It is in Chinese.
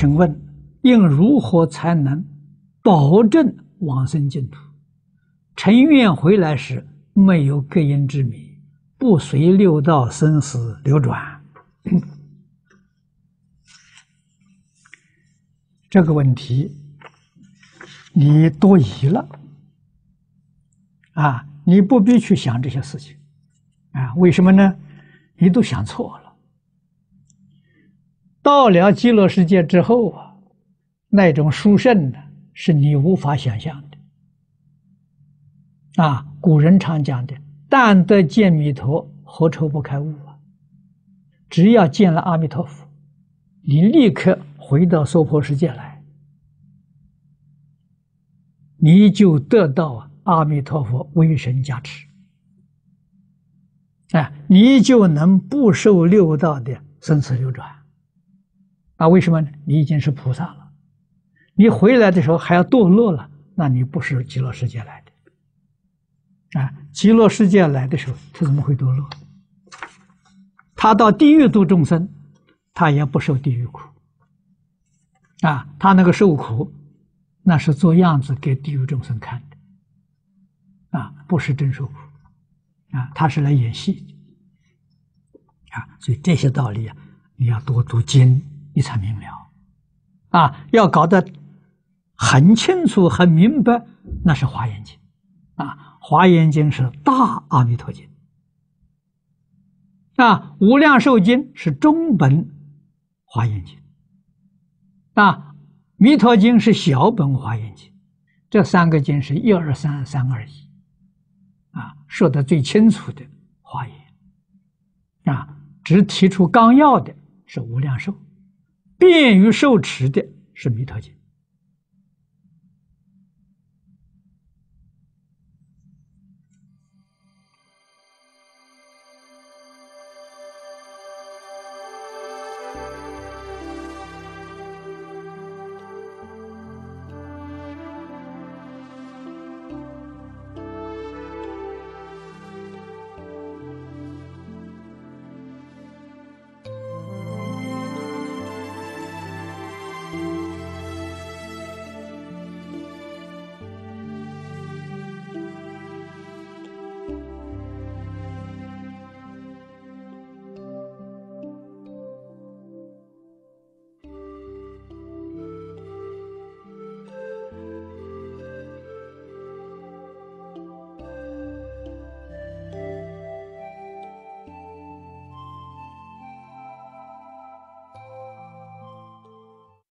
请问应如何才能保证往生净土？尘愿回来时没有隔阴之迷，不随六道生死流转。这个问题你多疑了啊！你不必去想这些事情啊？为什么呢？你都想错了。到了极乐世界之后啊，那种殊胜呢，是你无法想象的。啊，古人常讲的“但得见弥陀，何愁不开悟”啊！只要见了阿弥陀佛，你立刻。回到娑婆世界来，你就得到阿弥陀佛威神加持，啊，你就能不受六道的生死流转。啊，为什么呢？你已经是菩萨了，你回来的时候还要堕落了，那你不是极乐世界来的。啊，极乐世界来的时候，他怎么会堕落？他到地狱度众生，他也不受地狱苦。啊，他那个受苦，那是做样子给地狱众生看的，啊，不是真受苦，啊，他是来演戏，啊，所以这些道理啊，你要多读经，你才明了，啊，要搞得很清楚、很明白，那是华严经，啊，华严经是大阿弥陀经，啊，无量寿经是中本华严经。啊，《弥陀经》是小本华严经，这三个经是一二三三二一，啊，说的最清楚的华严，啊，只提出纲要的是无量寿，便于受持的是《弥陀经》，